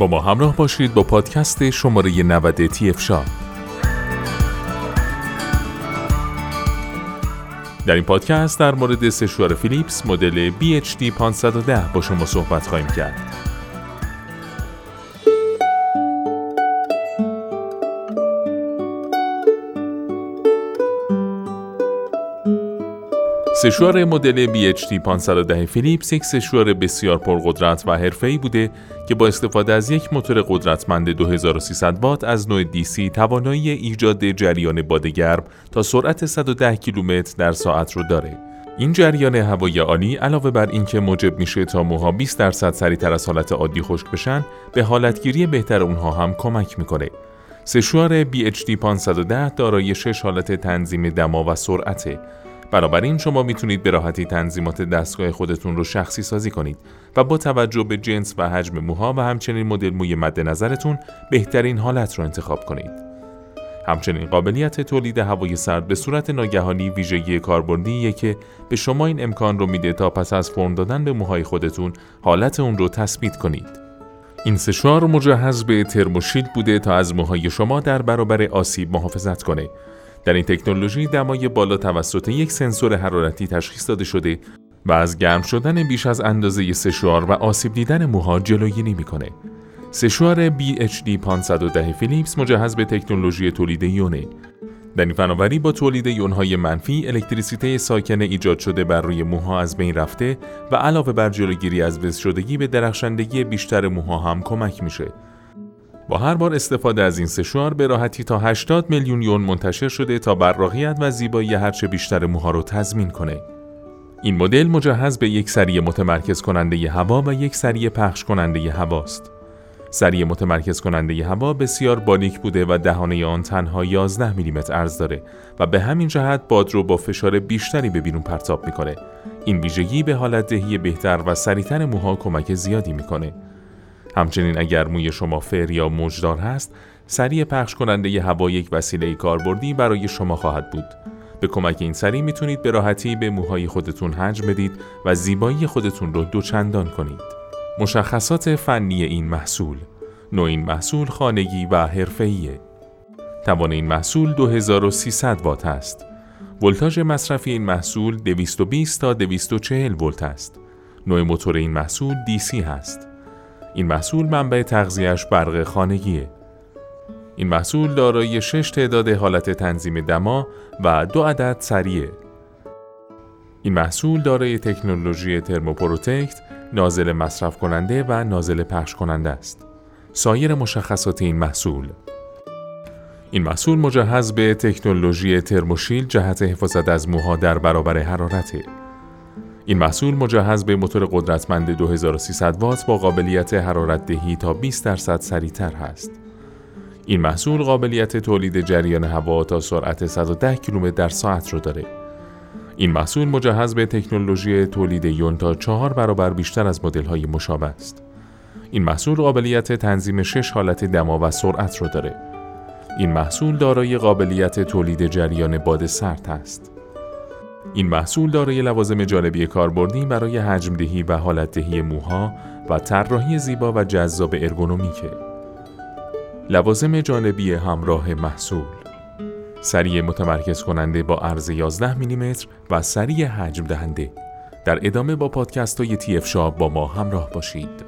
با ما همراه باشید با پادکست شماره 90 تی شا. در این پادکست در مورد سشوار فیلیپس مدل BHD 510 با شما صحبت خواهیم کرد. سشوار مدل BHD 510 فیلیپس یک سشوار بسیار پرقدرت و حرفه‌ای بوده که با استفاده از یک موتور قدرتمند 2300 وات از نوع DC توانایی ایجاد جریان بادگرم تا سرعت 110 کیلومتر در ساعت رو داره. این جریان هوایی عالی علاوه بر اینکه موجب میشه تا موها 20 درصد سریعتر از حالت عادی خشک بشن، به حالتگیری بهتر اونها هم کمک می‌کنه. سشوار BHD 510 دارای 6 حالت تنظیم دما و سرعته بنابراین شما می‌تونید به راحتی تنظیمات دستگاه خودتون رو شخصی سازی کنید و با توجه به جنس و حجم موها و همچنین مدل موی مد نظرتون بهترین حالت رو انتخاب کنید. همچنین قابلیت تولید هوای سرد به صورت ناگهانی ویژگی کاربردیه که به شما این امکان رو میده تا پس از فرم دادن به موهای خودتون حالت اون رو تثبیت کنید. این سشوار مجهز به ترموشیلد بوده تا از موهای شما در برابر آسیب محافظت کنه در این تکنولوژی دمای بالا توسط یک سنسور حرارتی تشخیص داده شده و از گرم شدن بیش از اندازه سشوار و آسیب دیدن موها جلوگیری می‌کنه. سشوار BHD 510 فیلیپس مجهز به تکنولوژی تولید یونه. در این فناوری با تولید یونهای منفی الکتریسیته ساکن ایجاد شده بر روی موها از بین رفته و علاوه بر جلوگیری از وز شدگی به درخشندگی بیشتر موها هم کمک میشه. با هر بار استفاده از این سشوار به راحتی تا 80 میلیون یون منتشر شده تا براقیت و زیبایی هرچه بیشتر موها رو تضمین کنه. این مدل مجهز به یک سری متمرکز کننده هوا و یک سری پخش کننده هواست. سری متمرکز کننده هوا بسیار باریک بوده و دهانه آن تنها 11 میلیمتر عرض داره و به همین جهت باد رو با فشار بیشتری به بیرون پرتاب می‌کنه. این ویژگی به حالت دهی بهتر و سریعتر موها کمک زیادی می‌کنه. همچنین اگر موی شما فر یا موجدار هست، سریع پخش کننده ی هوا یک وسیله کاربردی برای شما خواهد بود. به کمک این سری می‌تونید به راحتی به موهای خودتون حجم بدید و زیبایی خودتون رو دوچندان کنید. مشخصات فنی این محصول نوع این محصول خانگی و حرفه‌ایه. توان این محصول 2300 وات است. ولتاژ مصرفی این محصول 220 تا 240 ولت است. نوع موتور این محصول DC هست. این محصول منبع تغذیهش برق خانگیه. این محصول دارای شش تعداد حالت تنظیم دما و دو عدد سریه. این محصول دارای تکنولوژی ThermoProtect، نازل متمرکز کننده و نازل پخش کننده است. سایر مشخصات این محصول این محصول مجهز به تکنولوژی ThermoShield جهت حفاظت از موها در برابر حرارته. این محصول مجهز به موتور قدرتمند 2300 وات با قابلیت حرارت دهی تا 20 درصد سریعتر هست. این محصول قابلیت تولید جریان هوا تا سرعت 110 کیلومتر در ساعت رو داره. این محصول مجهز به تکنولوژی تولید یون تا چهار برابر بیشتر از های مشابه است. این محصول قابلیت تنظیم شش حالت دما و سرعت رو داره. این محصول دارای قابلیت تولید جریان باد سرد است. این محصول دارای لوازم جانبی کاربردی برای حجم دهی و حالت دهی موها و طراحی زیبا و جذاب ارگونومیکه. لوازم جانبی همراه محصول سری متمرکز کننده با عرض 11 میلیمتر و سری حجم دهنده در ادامه با پادکست های تی با ما همراه باشید.